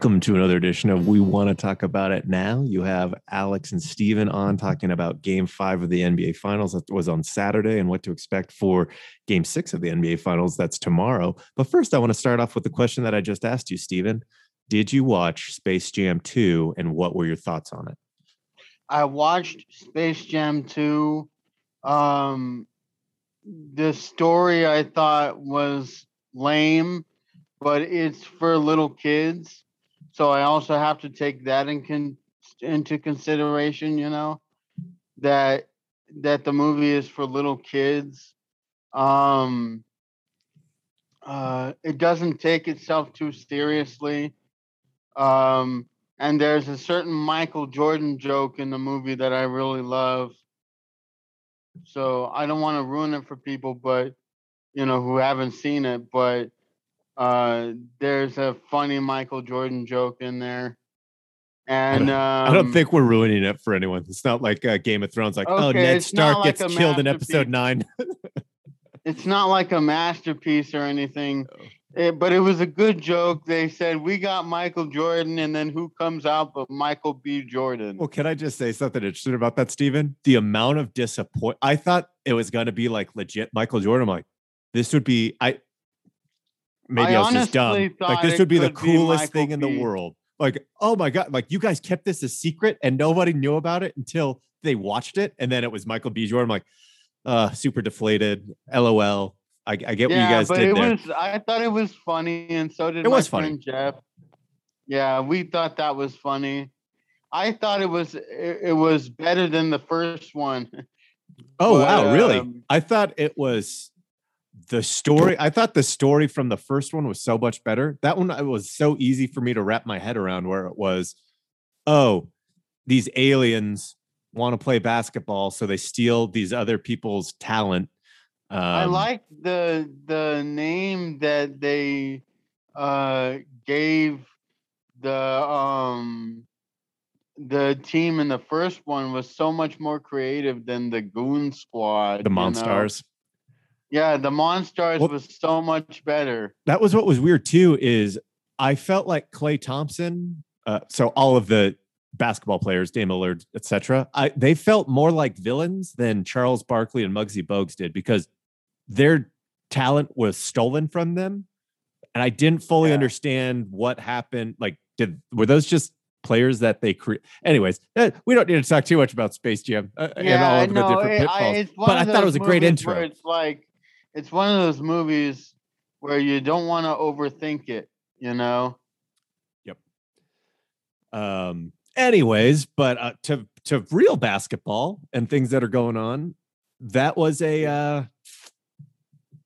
Welcome to another edition of We Want to Talk About It Now. You have Alex and Steven on talking about game five of the NBA Finals that was on Saturday and what to expect for game six of the NBA Finals that's tomorrow. But first, I want to start off with the question that I just asked you, Steven. Did you watch Space Jam 2 and what were your thoughts on it? I watched Space Jam 2. Um, the story I thought was lame, but it's for little kids. So I also have to take that in con- into consideration, you know, that that the movie is for little kids. Um uh it doesn't take itself too seriously. Um and there's a certain Michael Jordan joke in the movie that I really love. So I don't want to ruin it for people, but you know, who haven't seen it, but uh, there's a funny Michael Jordan joke in there. And I don't, um, I don't think we're ruining it for anyone. It's not like uh, Game of Thrones, like, oh, Ned Stark like gets killed in episode nine. it's not like a masterpiece or anything. Oh. It- but it was a good joke. They said we got Michael Jordan, and then who comes out but Michael B. Jordan? Well, can I just say something interesting about that, Stephen? The amount of disappointment. I thought it was going to be like legit Michael Jordan. I'm like, this would be. I maybe I, I was just dumb. Like this would be the could be coolest thing in the world. Like, oh my god! Like you guys kept this a secret and nobody knew about it until they watched it, and then it was Michael B. Jordan. I'm like, uh, super deflated. LOL. I, I get what you guys but did it there. was. I thought it was funny, and so did It my was funny. friend Jeff. Yeah, we thought that was funny. I thought it was. It, it was better than the first one. Oh But, wow, really? um, I thought it was the story. I thought the story from the first one was so much better. That one it was so easy for me to wrap my head around where it was, oh, these aliens want to play basketball, so they steal these other people's talent. Um, I like the the name that they uh gave the um the team in the first one was so much more creative than the Goon Squad. the? Monstars. Yeah, the Monstars Well- was so much better. That was what was weird too. Is I felt like Klay Thompson. Uh, so all of the basketball players, Dame Lillard, etc. I they felt more like villains than Charles Barkley and Muggsy Bogues did because their talent was stolen from them, and I didn't fully Yeah. understand what happened. Like, did were those just players that they create? Anyways, eh, we don't need to talk too much about Space Jam uh, and all I of the know. different it- pitfalls. one but I thought it was a great intro. It's like it's one of those movies where you don't want to overthink it. You know. Yep. Um anyways but uh, to to real basketball and things that are going on that was a uh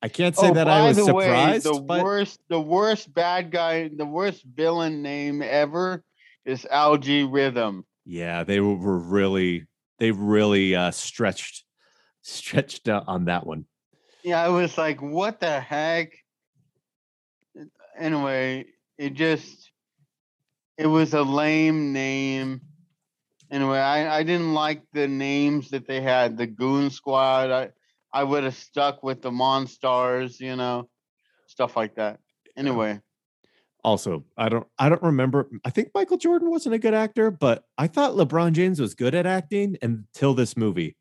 i can't say that i Oh, was the way, surprised the but worst, the worst bad guy, the worst villain name ever is Al-G Rhythm. yeah they were were really they really uh stretched stretched uh, on that one Yeah, I was like, what the heck? Anyway, it just, it was a lame name. Anyway, I, I didn't like the names that they had. The Goon Squad. I, I would have stuck with the Monstars. You know, stuff like that. Anyway. also i don't i don't remember i think michael jordan wasn't a good actor but i thought lebron james was good at acting until this movie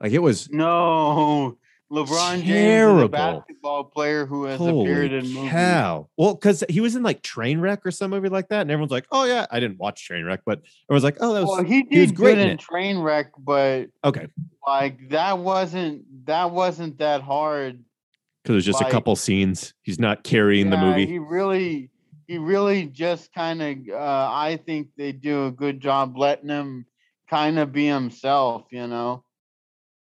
like it was No, LeBron James is a basketball player who has appeared in movies. cow! Well, because he was in like Trainwreck or some movie like that, and everyone's like, "Oh yeah, I didn't watch Trainwreck," but it was like, "Oh, that was Well, he he was did great in in it. Trainwreck, but okay." like that wasn't that wasn't that hard. Because there's just a couple scenes. He's not carrying the movie, He really, he really just kind of. Uh, I think they do a good job letting him kind of be himself. You know,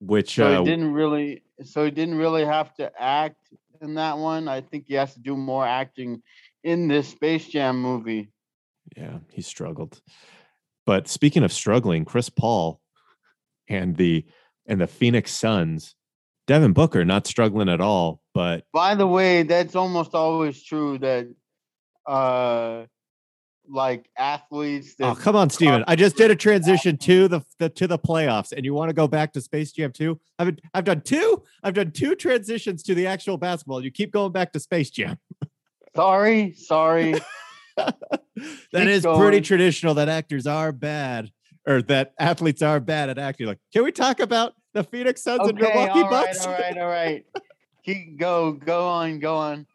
which so uh, didn't really. So he didn't really have to act in that one. I think he has to do more acting in this Space Jam movie. yeah, he struggled. But speaking of struggling, Chris Paul and the and the Phoenix Suns, Devin Booker not struggling at all, but By the way, that's almost always true that uh like athletes oh, that Oh, come on, Steven. I just did a transition to the, the to the playoffs, and you want to go back to Space Jam 2? I've I've done two. I've done two transitions to the actual basketball. You keep going back to Space Jam. sorry, sorry. that is going. pretty traditional that actors are bad or that athletes are bad at acting. Like, can we talk about the Phoenix Suns okay, and Milwaukee all Bucks? All right, all right, Keep go, go on, go on.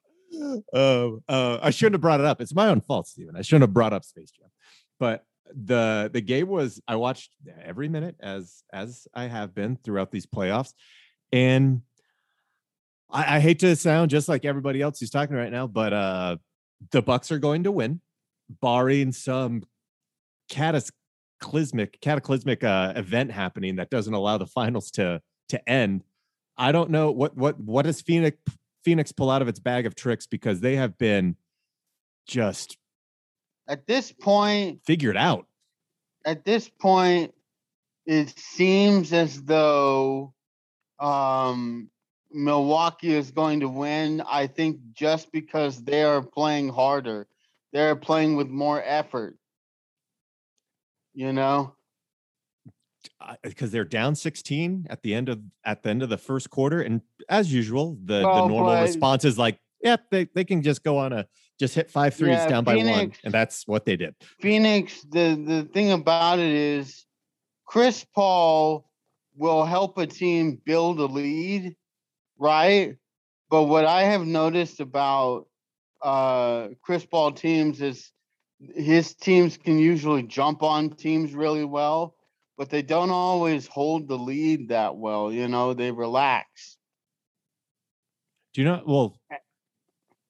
Uh, uh, I shouldn't have brought it up. It's my own fault, Stephen. I shouldn't have brought up Space Jam. But the the game was I watched every minute as as I have been throughout these playoffs, and I, I hate to sound just like everybody else who's talking right now, but uh the Bucks are going to win, barring some cataclysmic cataclysmic uh, event happening that doesn't allow the finals to to end. I don't know what what what does Phoenix Phoenix pull out of its bag of tricks because they have been just at this point figured out. At this point, it seems as though um, Milwaukee is going to win. I think just because they are playing harder, they're playing with more effort. You know, because they're down 16 at the end of at the end of the first quarter, and as usual, the well, the normal response is like, "Yep, they, they can just go on a just hit five threes yeah, down Phoenix, by one," and that's what they did. Phoenix. The the thing about it is, Chris Paul will help a team build a lead right? But what I have noticed about uh, Chris Paul teams is his teams can usually jump on teams really well, but they don't always hold the lead that well. You know, they relax. Do you not? Well, eh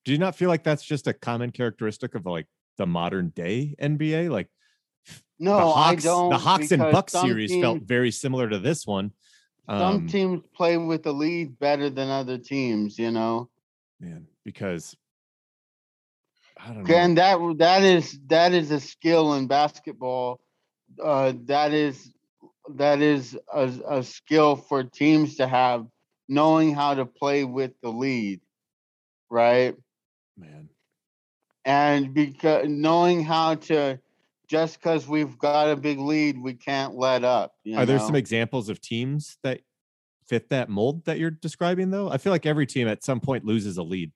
do you not feel like that's just a common characteristic of like the modern day NBA? Like, no, the Hawks, I don't. The Hawks and Bucks series teams, felt very similar to this one. Some um, teams play with the lead better than other teams, you know. Man, because I don't know. And that that is that is a skill in basketball. Uh, that is that is a, a skill for teams to have, knowing how to play with the lead, right? Man. And because knowing how to just because we've got a big lead, we can't let up. Are know? there some examples of teams that fit that mold that you're describing, though? I feel like every team at some point loses a lead.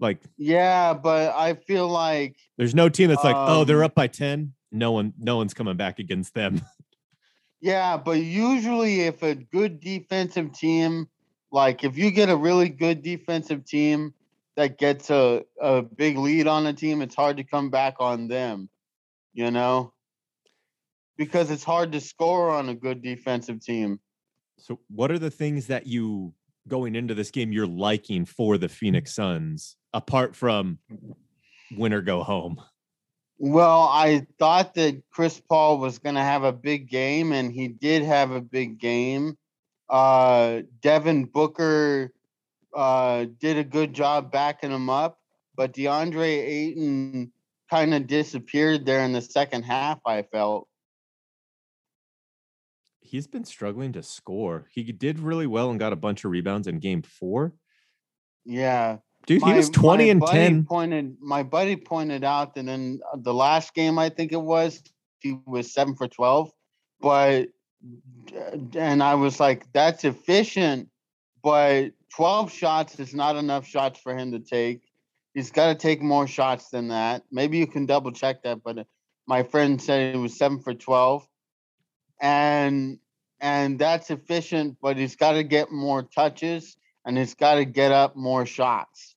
Like, yeah, but I feel like there's no team that's like, um, oh, they're um up by 10. No one, no one's coming back against them. yeah, but usually if a good defensive team, like if you get a really good defensive team that gets a, a big lead on a team, it's hard to come back on them you know, because it's hard to score on a good defensive team. So, what are the things that you going into this game you're liking for the Phoenix Suns apart from win or go home? Well, I thought that Chris Paul was going to have a big game, and he did have a big game. Uh, Devin Booker uh, did a good job backing him up, but DeAndre Ayton kind of disappeared there in the second half, I felt. He's been struggling to score. He did really well and got a bunch of rebounds in game four. Yeah. Dude, my, he was 20 and 10. Pointed, my buddy pointed out that in the last game, I think it was, he was seven for 12. But, and I was like, that's efficient, but 12 shots is not enough shots for him to take he's got to take more shots than that. Maybe you can double check that, but uh, my friend said it was seven for twelve, and and that's efficient. But he's got to get more touches, and he's got to get up more shots.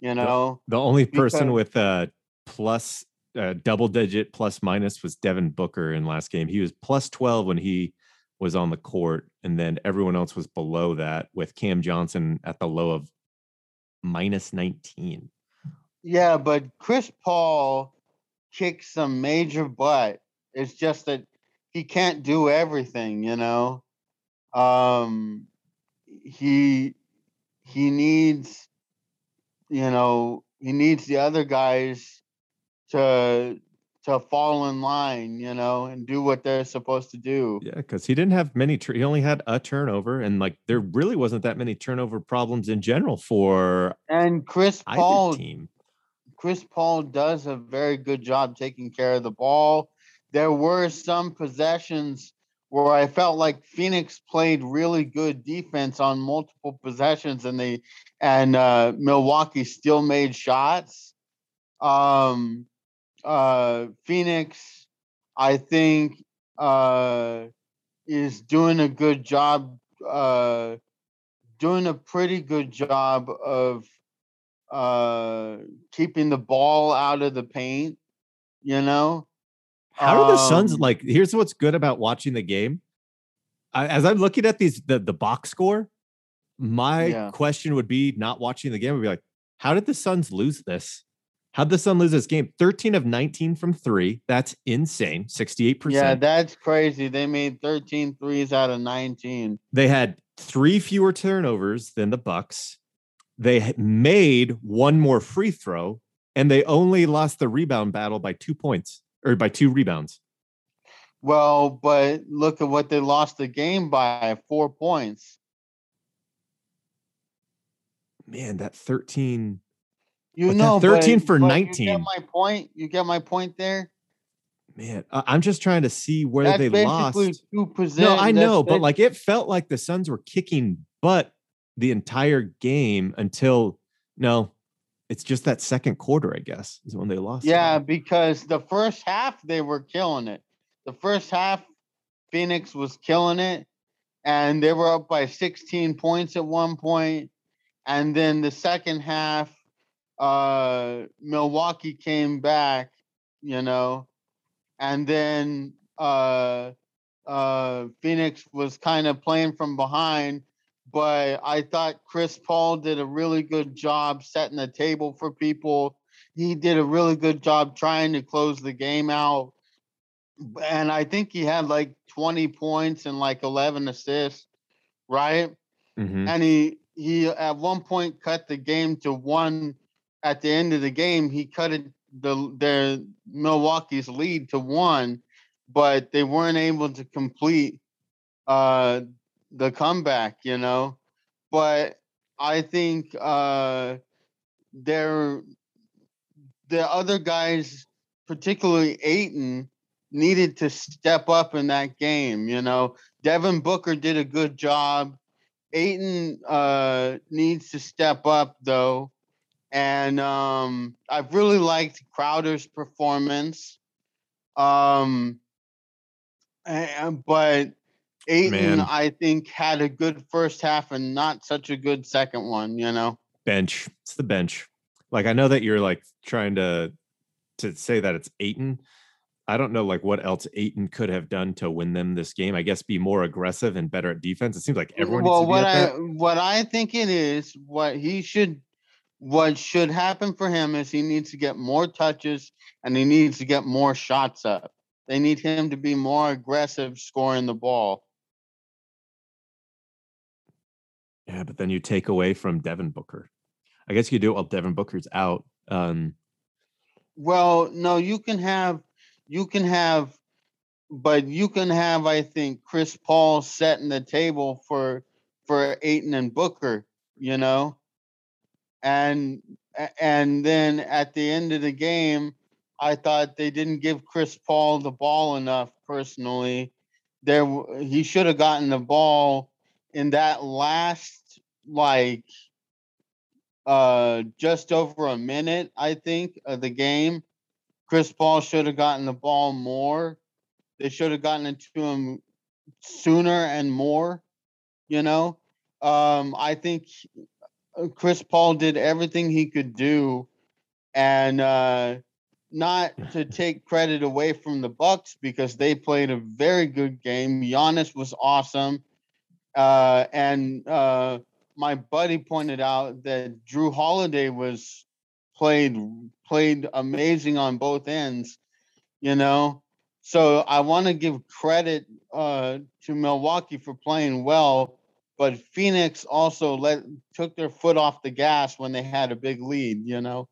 You know, the, the only person with a plus uh, double digit plus minus was Devin Booker in last game. He was plus twelve when he was on the court, and then everyone else was below that, with Cam Johnson at the low of minus nineteen. Yeah, but Chris Paul kicks some major butt. It's just that he can't do everything, you know. Um he he needs you know, he needs the other guys to to fall in line, you know, and do what they're supposed to do. Yeah, because he didn't have many. he only had a turnover, and like there really wasn't that many turnover problems in general for. And Chris Paul team. Chris Paul does a very good job taking care of the ball. There were some possessions where I felt like Phoenix played really good defense on multiple possessions, and they and uh, Milwaukee still made shots. Um, uh, Phoenix, I think, uh, is doing a good job, uh, doing a pretty good job of uh, keeping the ball out of the paint. You know, how are the Suns Um, like? Here's what's good about watching the game. I, as I'm looking at these the the box score, my Yeah. question would be not watching the game would be like, how did the Suns lose this? How'd the Sun lose this game? 13 of 19 from three. That's insane. 68%. yeah, that's crazy. They made 13 threes out of 19. they had three fewer turnovers than the Bucks. They made one more free throw, and they only lost the rebound battle by two points or by two rebounds. Well, but look at what they lost the game by four points. Man, that 13. You know, 13 but- for but You 19. get my point. You get my point there. Man, I'm just trying to see where That's they lost. No, I know, but like it felt like the Suns were kicking butt the entire game until no, it's just that second quarter, I guess, is when they lost. yeah, because the first half they were killing it. The first half, Phoenix was killing it, and they were up by 16 points at one point. And then the second half, uh, Milwaukee came back, you know, and then uh, uh, Phoenix was kind of playing from behind. But I thought Chris Paul did a really good job setting the table for people. He did a really good job trying to close the game out. And I think he had like 20 points and like 11 assists, right? Mhm. and he he at one point cut the game to one. At the end of the game he cut it the their milwaukee's lead to one but they weren't able to complete uh the comeback you know? But i think uh they're the other guys particularly Ayton needed to step up in that game you know? Devin booker did a good job Ayton uh, needs to step up though, and um, I've really liked Crowder's performance. Um, a- but Ayton, Man. I think, had a good first half and not such a good second one. You know, bench. It's the bench. Like I know that you're like trying to to say that it's Ayton. I don't know like what else Ayton could have done to win them this game. I guess be more aggressive and better at defense. It seems like everyone well, needs to what be I that. what I think it is, what he should, what should happen for him is he needs to get more touches and he needs to get more shots up. They need him to be more aggressive scoring the ball. Yeah, but then you take away from Devin Booker. I guess you do it while Devin Booker's out. Um, Well, no, you can have, you can have, but you can have, I think, Chris Paul setting the table for for Ayton and Booker, you know, and and then at the end of the game, I thought they didn't give Chris Paul the ball enough. Personally, there he should have gotten the ball in that last like uh just over a minute, I think, of the game. Chris Paul should have gotten the ball more. They should have gotten it to him sooner and more, you know. Um, I think Chris Paul did everything he could do, and uh, not to take credit away from the Bucks because they played a very good game. Giannis was awesome, uh, and uh, my buddy pointed out that Jrue Holiday was played played amazing on both ends. You know, so I want to give credit uh, to Milwaukee for playing well, but Phoenix also let took their foot off the gas when they had a big lead. You know.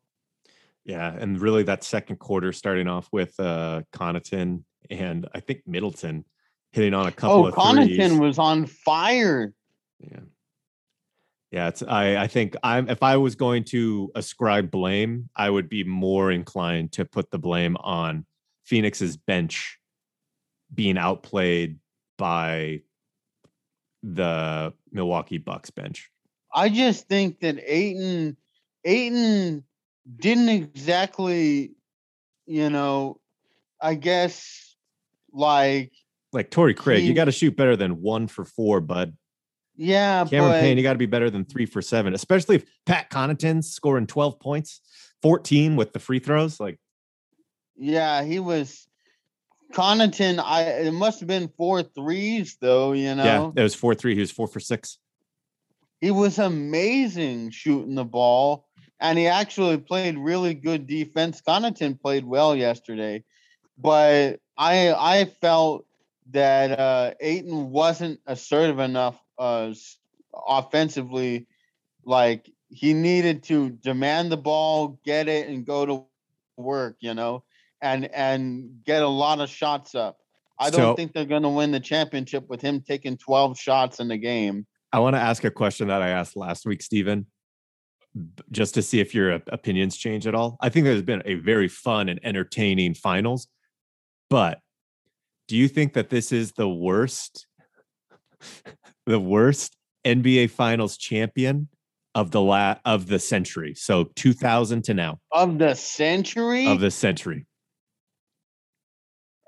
yeah, and really that second quarter starting off with uh Connaughton and I think Middleton hitting on a couple Oh, of Connaughton threes. was on fire. Yeah. Yeah, it's I I think I'm if I was going to ascribe blame, I would be more inclined to put the blame on Phoenix's bench being outplayed by the Milwaukee Bucks bench. I just think that Ayton, Ayton didn't exactly you know, I guess like Like Torrey Craig, you got to shoot better than one for four, bud. Yeah, Cameron but Payne, you got to be better than three for seven, especially if Pat Connaughton's scoring 12 points, 14 with the free throws. Like, yeah, he was Connaughton. I it must have been four threes though. You know, yeah, it was 4 3. He was four for six. he was amazing shooting the ball, and he actually played really good defense. Connaughton played well yesterday, but I I felt that uh, Ayton wasn't assertive enough uh, offensively. Like he needed to demand the ball, get it, and go to work. You know, and and get a lot of shots up. I don't So- think they're going to win the championship with him taking 12 shots in the game. I want to ask a question that I asked last week, Stephen, just to see if your opinions change at all. I think there's been a very fun and entertaining finals, but do you think that this is the worst, the worst NBA Finals champion of the la- of the century? So 2000 to now Of the century? of the century.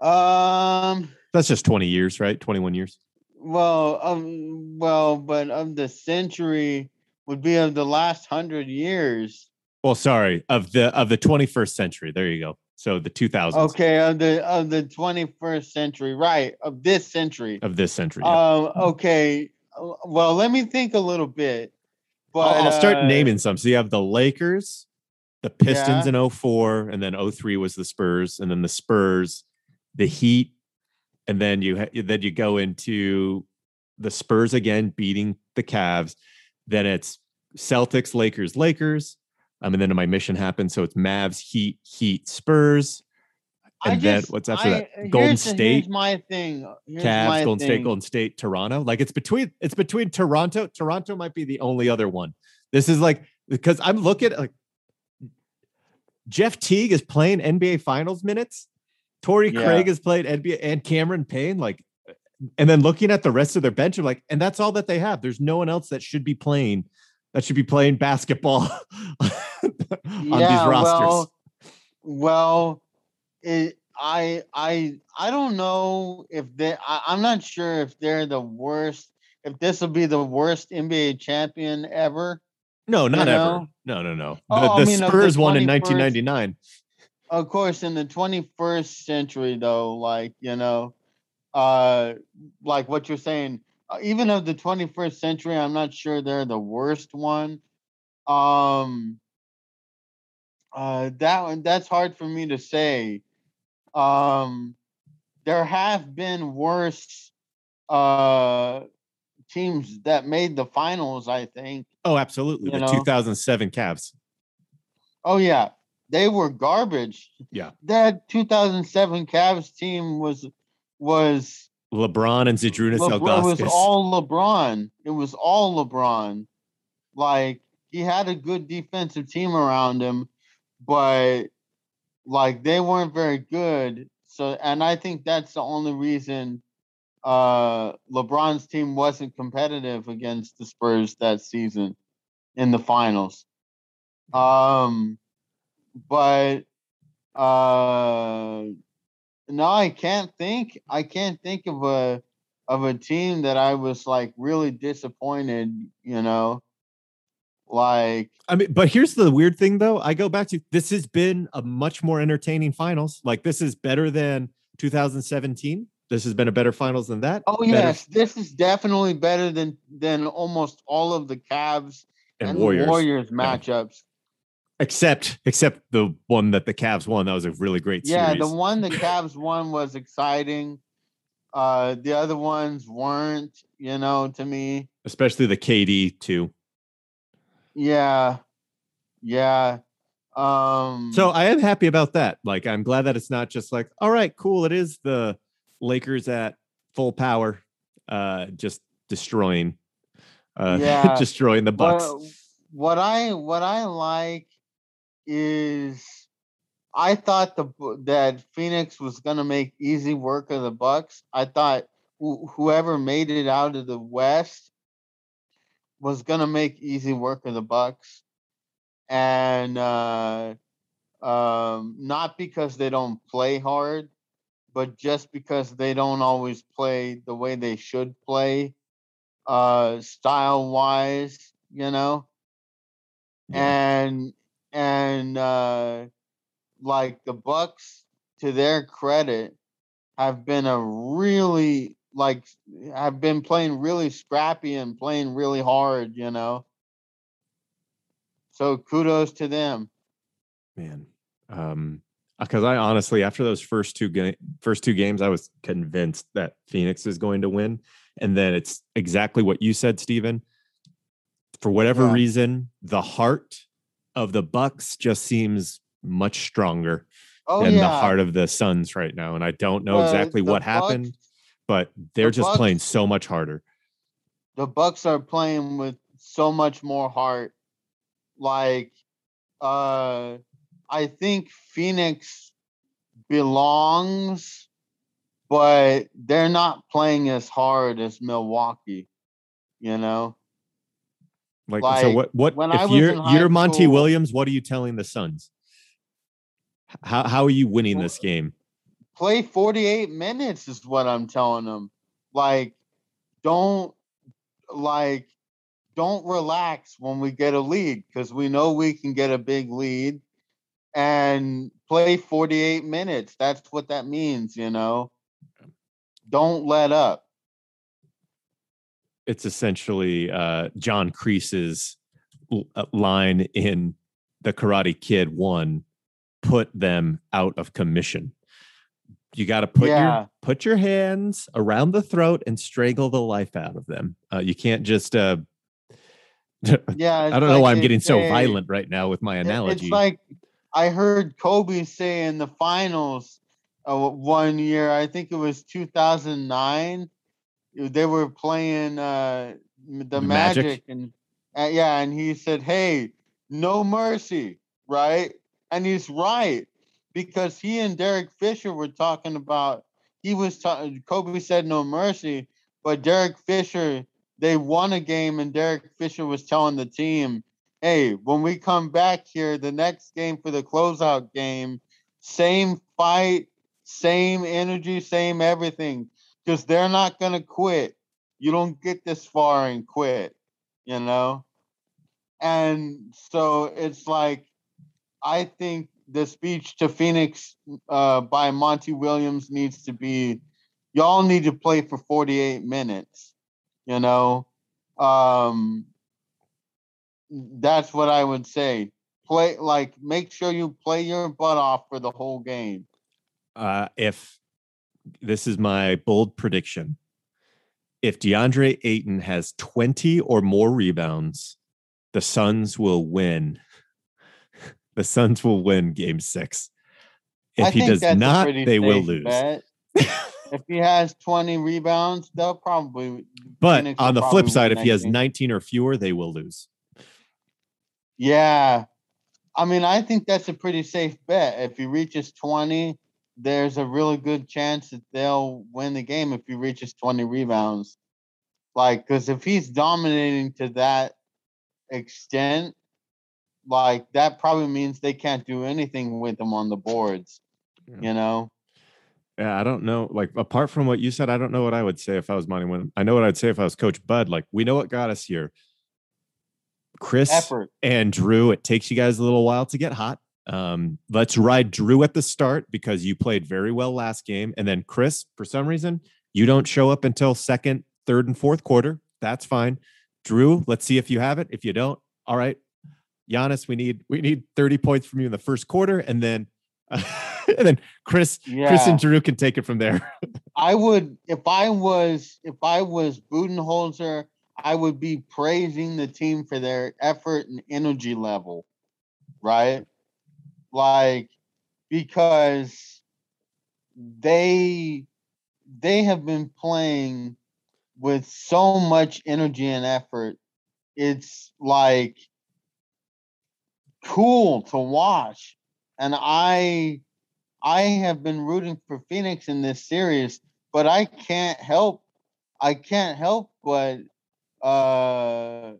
Um. That's just 20 years, right? 21 years. Well. Um. Well, but of the century would be of the last hundred years. Well, sorry, of the of the 21st century. There you go. So the 2000s Okay. Of the of the twenty first century, right? Of this century. of this century. yeah. Um. Okay. Well, let me think a little bit. But I'll, I'll start uh, naming some. So you have the Lakers, the Pistons Yeah. in 04, and then 03 was the Spurs, and then the Spurs, the Heat, and then you ha- then you go into the Spurs again beating the Cavs. Then it's Celtics, Lakers, Lakers. Um, and then my mission happens. So it's Mavs, Heat, Heat, Spurs. I And then just- what's after I- that? Golden the- State, Here's my thing. Here's Cavs, my Golden State. Golden State, Toronto. Like it's between it's between Toronto. Toronto might be the only other one. This is like because I'm looking like Jeff Teague is playing NBA Finals minutes. Torrey Yeah. Craig has played NBA and Cameron Payne. Like, and then looking at the rest of their bench, I'm like, and that's all that they have. There's no one else that should be playing that should be playing basketball on these rosters. Well, well it, I I I don't know if they. I, I'm not sure if they're the worst. If this will be the worst NBA champion ever. no, not you ever. know? No, no, no. The, Oh, I the mean, of the Spurs won in 1999. Of course, in the 21st century, though, like you know, uh, like what you're saying, uh, even of the 21st century, I'm not sure they're the worst one. Um, uh, that one that's hard for me to say. Um, there have been worse uh teams that made the finals. I think. Oh, absolutely. You the know? 2007 Cavs. Oh yeah, they were garbage. Yeah. That 2007 Cavs team was was LeBron and Zydrunas LeBron, it was all LeBron. It was all LeBron. Like he had a good defensive team around him, but like they weren't very good. So and I think that's the only reason uh LeBron's team wasn't competitive against the Spurs that season in the finals. Um but uh no, I can't think I can't think of a of a team that I was like really disappointed, you know. Like I mean, but here's the weird thing though. I go back to this has been a much more entertaining finals. Like this is better than 2017. This has been a better finals than that. oh Better- yes, this is definitely better than than almost all of the Cavs and, and, Warriors. Warriors matchups. Except except the one that the Cavs won. That was a really great series. Yeah, the one the Cavs won was exciting. Uh the other ones weren't, you know, to me. Especially the KD too. Yeah. Yeah. Um So I am happy about that. Like I'm glad that it's not just like, all right, cool. It is the Lakers at full power, uh, just destroying, uh, Yeah, destroying the Bucks. What, what I what I like is I thought the that Phoenix was gonna make easy work of the Bucks. I thought wh- whoever made it out of the West was gonna make easy work of the Bucks, and uh, Um, not because they don't play hard, but just because they don't always play the way they should play, uh, style wise, you know. Yeah. And and uh, like the Bucks, to their credit, have been a really like I've been playing really scrappy and playing really hard, you know. So kudos to them. man. Um, because I honestly, after those first two ga- first two games, I was convinced that Phoenix is going to win, and then it's exactly what you said, Stephen. For whatever Yeah. reason, the heart of the Bucks just seems much stronger Oh than yeah. the heart of the Suns right now, and I don't know Uh, exactly what happened, Bucks- but they're the just playing so much harder. the Bucks are playing with so much more heart. Like, uh, I think Phoenix belongs, but they're not playing as hard as Milwaukee. You know, Like, so what? What when if you're you're Monty school- Williams? What are you telling the Suns? How how are you winning this game? Play 48 minutes is what I'm telling them. Like, don't like don't relax when we get a lead because we know we can get a big lead and play 48 minutes. That's what that means, you know. Don't let up. It's essentially uh, John Kreese's uh, line in the Karate Kid one: "Put them out of commission." You got to put Yeah. your put your hands around the throat and strangle the life out of them. Uh, you can't just. Uh, Yeah, I don't know like why I'm getting so violent right now with my analogy. It's like I heard Kobe say in the finals uh, one year, I think it was 2009. They were playing uh, the, The Magic? Magic, and uh, yeah, and he said, "Hey, no mercy," right? And he's right because he and Derek Fisher were talking about. He was talking. Kobe said no mercy, but Derek Fisher they won a game, and Derek Fisher was telling the team, "Hey, when we come back here, the next game for the closeout game, same fight, same energy, same everything, because they're not gonna quit. You don't get this far and quit, you know." And so it's like, I think the speech to Phoenix uh, by Monty Williams needs to be, y'all need to play for 48 minutes you know? Um that's what i would say. Play like make sure you play your butt off for the whole game. Uh, if this is my bold prediction, if DeAndre Ayton has 20 or more rebounds, the Suns will win. The Suns will win game six. If I he does not, they will lose. if he has 20 rebounds they'll probably But Phoenix on the flip side, if he has 19 or fewer, they will lose. yeah i mean i think that's a pretty safe bet if he reaches 20 there's a really good chance that they'll win the game if he reaches 20 rebounds like because if he's dominating to that extent like that probably means they can't do anything with them on the boards Yeah. you know Yeah, I don't know. Like apart from what you said, I don't know what I would say if I was Monty Williams. I know what I'd say if I was Coach Bud. Like we know what got us here. Chris effort and Jrue, it takes you guys a little while to get hot. Um, let's ride Jrue at the start because you played very well last game. And then Khris, for some reason, you don't show up until second, third, and fourth quarter. That's fine. Jrue, let's see if you have it. If you don't, all right. Giannis, we need we need 30 points from you in the first quarter. And then and then Khris, Khris and Jrue can take it from there. i would if i was if i was budenholzer i would be praising the team for their effort and energy level right like because they they have been playing with so much energy and effort it's like cool to watch and i i have been rooting for phoenix in this series but i can't help i can't help but uh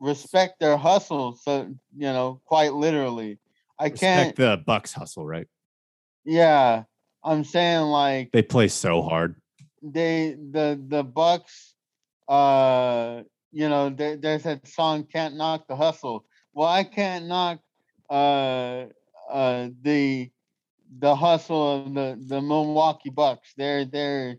respect their hustle so you know quite literally I Respect can't. the Bucks hustle, right? Yeah, I'm saying like They play so hard. they the the Bucks. Uh, you know, there, there's that song "Can't Knock the Hustle." Well, I can't knock uh uh the the hustle of the the Milwaukee Bucks. They're they're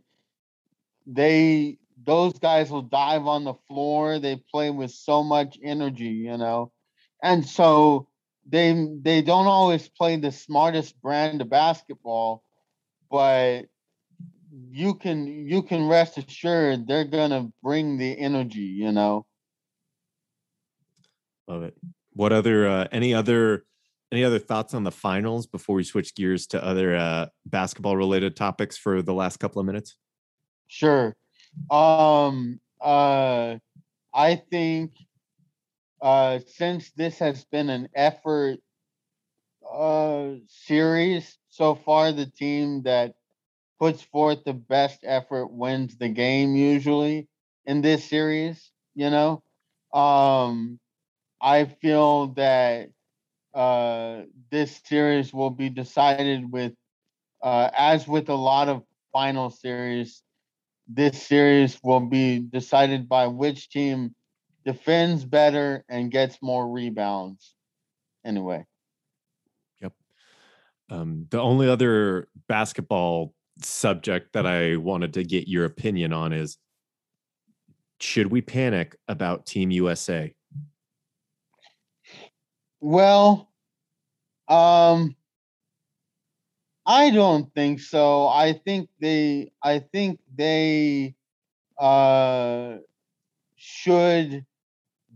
they those guys will dive on the floor. They play with so much energy, you know, and so they they don't always play the smartest brand of basketball, but you can you can rest assured they're gonna bring the energy, you know. Love it. What other uh, any other any other thoughts on the finals before we switch gears to other uh, basketball related topics for the last couple of minutes? Sure. Um uh I think uh since this has been an effort uh series so far the team that puts forth the best effort wins the game usually in this series, you know. Um I feel that uh this series will be decided with uh as with a lot of final series this series will be decided by which team defends better and gets more rebounds. Anyway, Yep. Um, the only other basketball subject that I wanted to get your opinion on is should we panic about Team USA? Well, um, I don't think so. I think they, I think they, uh, should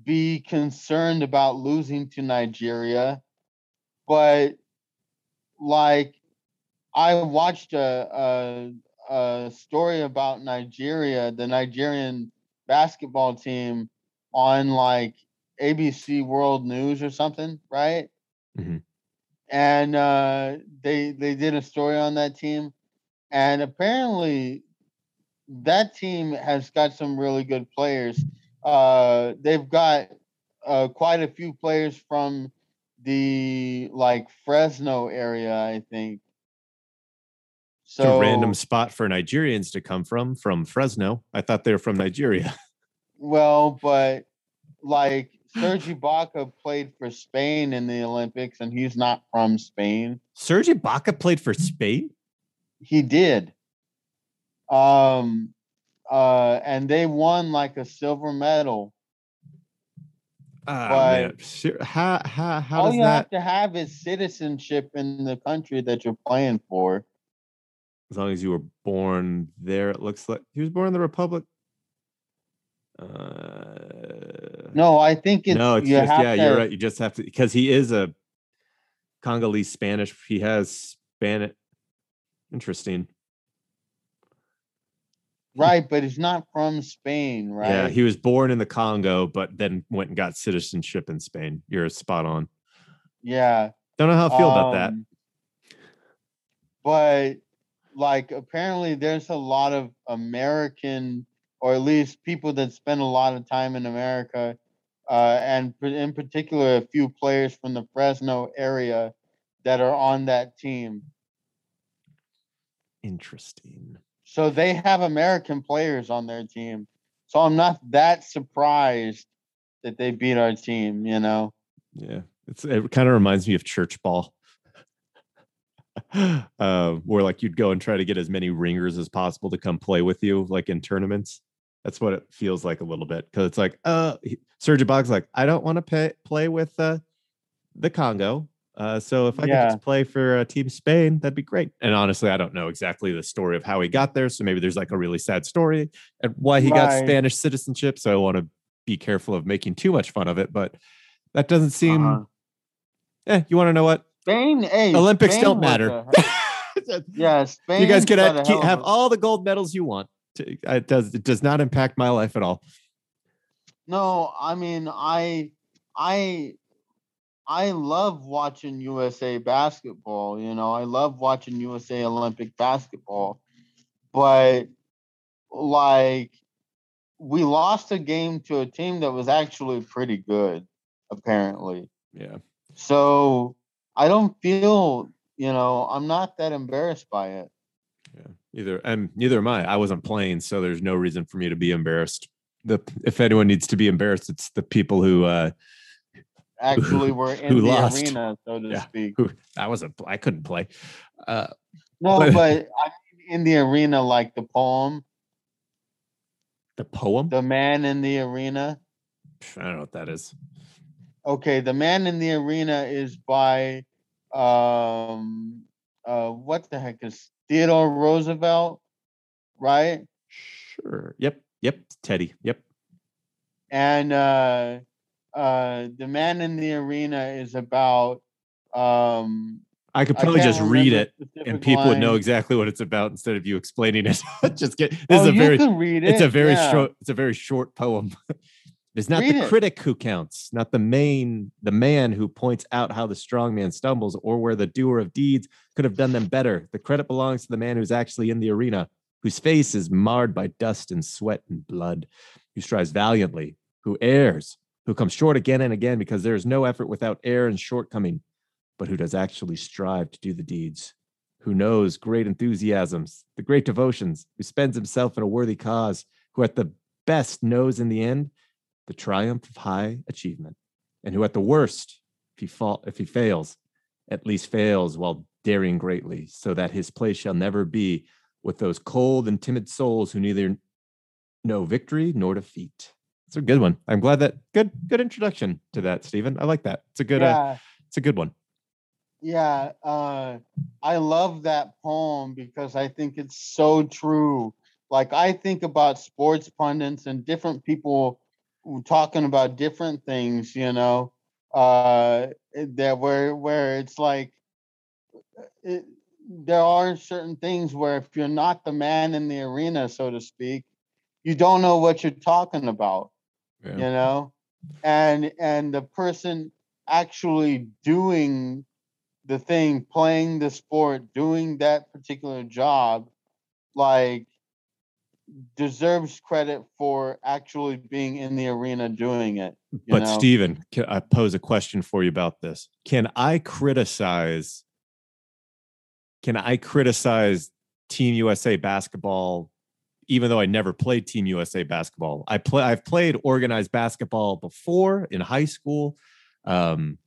be concerned about losing to Nigeria, but like I watched a, a a story about Nigeria, the Nigerian basketball team on like ABC World News or something, right? Mhm. And uh, they they did a story on that team, and apparently that team has got some really good players. Uh, they've got uh, quite a few players from the like Fresno area, I think. It's a random spot for Nigerians to come from from Fresno. I thought they were from Nigeria. Well, but like Serge Ibaka played for Spain in the Olympics, and he's not from Spain. Serge Ibaka played for Spain. He did. Um, uh, and they won like a silver medal. Ah, But- How how how All does you that? have to have is citizenship in the country that you're playing for. As long as you were born there, it looks like he was born in the Republic. Uh, No, I think it's no, it's you just yeah, to, you're right. You just have to because he is a Congolese Spanish. He has Spanish. Interesting. right, but he's not from Spain, right? Yeah, he was born in the Congo, but then went and got citizenship in Spain. You're spot on. yeah. Don't know how I feel about that. Um, But like apparently there's a lot of American or at least people that spend a lot of time in America uh, and in particular a few players from the Fresno area that are on that team. Interesting. So they have American players on their team. So I'm not that surprised that they beat our team, you know. Yeah, it's it kind of reminds me of church ball, uh, where like you'd go and try to get as many ringers as possible to come play with you, like in tournaments. That's what it feels like a little bit because it's like, uh, Serge Ibaka's like, I don't want to pay, play with uh, the Congo. Uh, so if I could just play for uh, Team Spain, that'd be great. And honestly, I don't know exactly the story of how he got there. So maybe there's like a really sad story and why he got Spanish citizenship. So I want to be careful of making too much fun of it. But that doesn't seem. Uh-huh. Eh, you want to know what? Spain, hey, Olympics Spain don't matter. yeah, Spain. you guys can have, have all the gold medals you want. To- uh, It does. It does not impact my life at all. No, I mean, I, I, I love watching USA basketball. You know, I love watching USA Olympic basketball, but like, we lost a game to a team that was actually pretty good, apparently. Yeah. So I don't feel, you know, I'm not that embarrassed by it. Either and neither am I. I wasn't playing, so there's no reason for me to be embarrassed. The if anyone needs to be embarrassed, it's the people who uh Actually, were in the lost. arena, so to Yeah. speak. who I wasn't I couldn't play. Uh No, But- but I mean in the arena, like the poem, the poem? "The Man in the Arena." I don't know what that is. Okay, "The Man in the Arena" is by, um, uh, what the heck is Theodore Roosevelt, right? Sure. Yep. Yep. Teddy. Yep. and uh uh the man in the arena is about um I could probably can't just read it and people would know exactly what it's about instead of you explaining it. just get this oh, is a you very can read it it's a very yeah. short it's a very short poem. it's not Read the it. critic who counts, not the main the man who points out how the strong man stumbles or where the doer of deeds could have done them better. The credit belongs to the man who's actually in the arena, whose face is marred by dust and sweat and blood, who strives valiantly, who errs, who comes short again and again because there is no effort without error and shortcoming, but who does actually strive to do the deeds, who knows great enthusiasms, the great devotions, who spends himself in a worthy cause, who at the best knows in the end the triumph of high achievement, and who at the worst, if he fall, if he fails, at least fails while daring greatly, so that his place shall never be with those cold and timid souls who neither know victory nor defeat. It's a good one. I'm glad that good good introduction to that, Stephen. I like that. It's a good uh, yeah it's a good one. yeah uh i love that poem because i think it's so true like i think about sports pundits and different people talking about different things you know uh that where where it's like it, there are certain things where if you're not the man in the arena so to speak you don't know what you're talking about Yeah. you know and and the person actually doing the thing playing the sport doing that particular job like deserves credit for actually being in the arena doing it you But know? Stephen, can I pose a question for you about this? Can I criticize? Can I criticize Team USA basketball, even though I never played Team USA basketball? I play. I've played organized basketball before in high school. Um,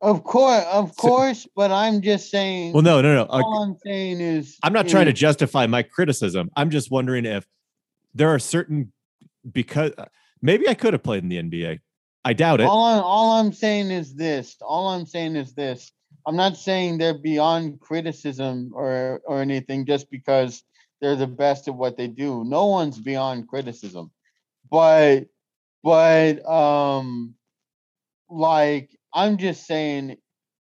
of course of So- course but i'm just saying well, no, no, no. uh, all i'm saying is I'm not trying to justify my criticism. I'm just wondering if there are certain because uh, maybe I could have played in the NBA. I doubt it. all I'm, all I'm saying is this. All I'm saying is this. I'm not saying they're beyond criticism or or anything just because they're the best at what they do. No one's beyond criticism. But but um like I'm just saying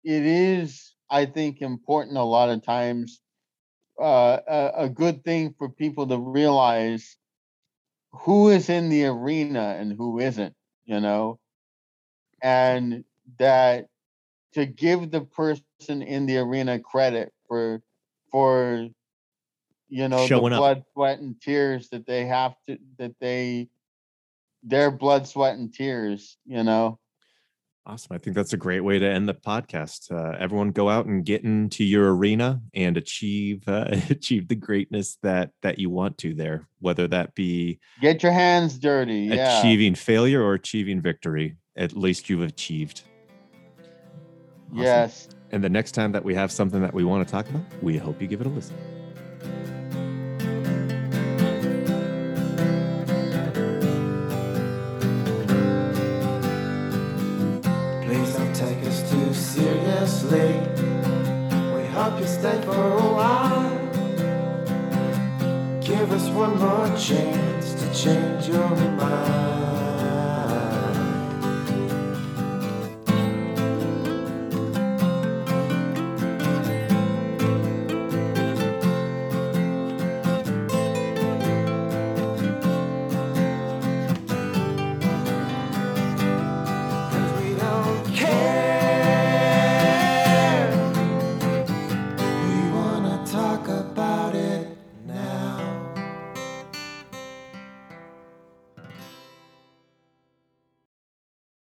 it is I think important a lot of times uh a, a good thing for people to realize who is in the arena and who isn't, you know? and that to give the person in the arena credit for for you know Showing the up. blood sweat and tears that they have to that they their blood sweat and tears you know Awesome. I think that's a great way to end the podcast. Uh, everyone go out and get into your arena and achieve uh, achieve the greatness that that you want to there, whether that be get your hands dirty yeah achieving failure or achieving victory. At least you've achieved. Awesome. yes And the next time that we have something that we want to talk about, we hope you give it a listen. Seriously. We hope you stay for a while. Give us one more chance to change your mind.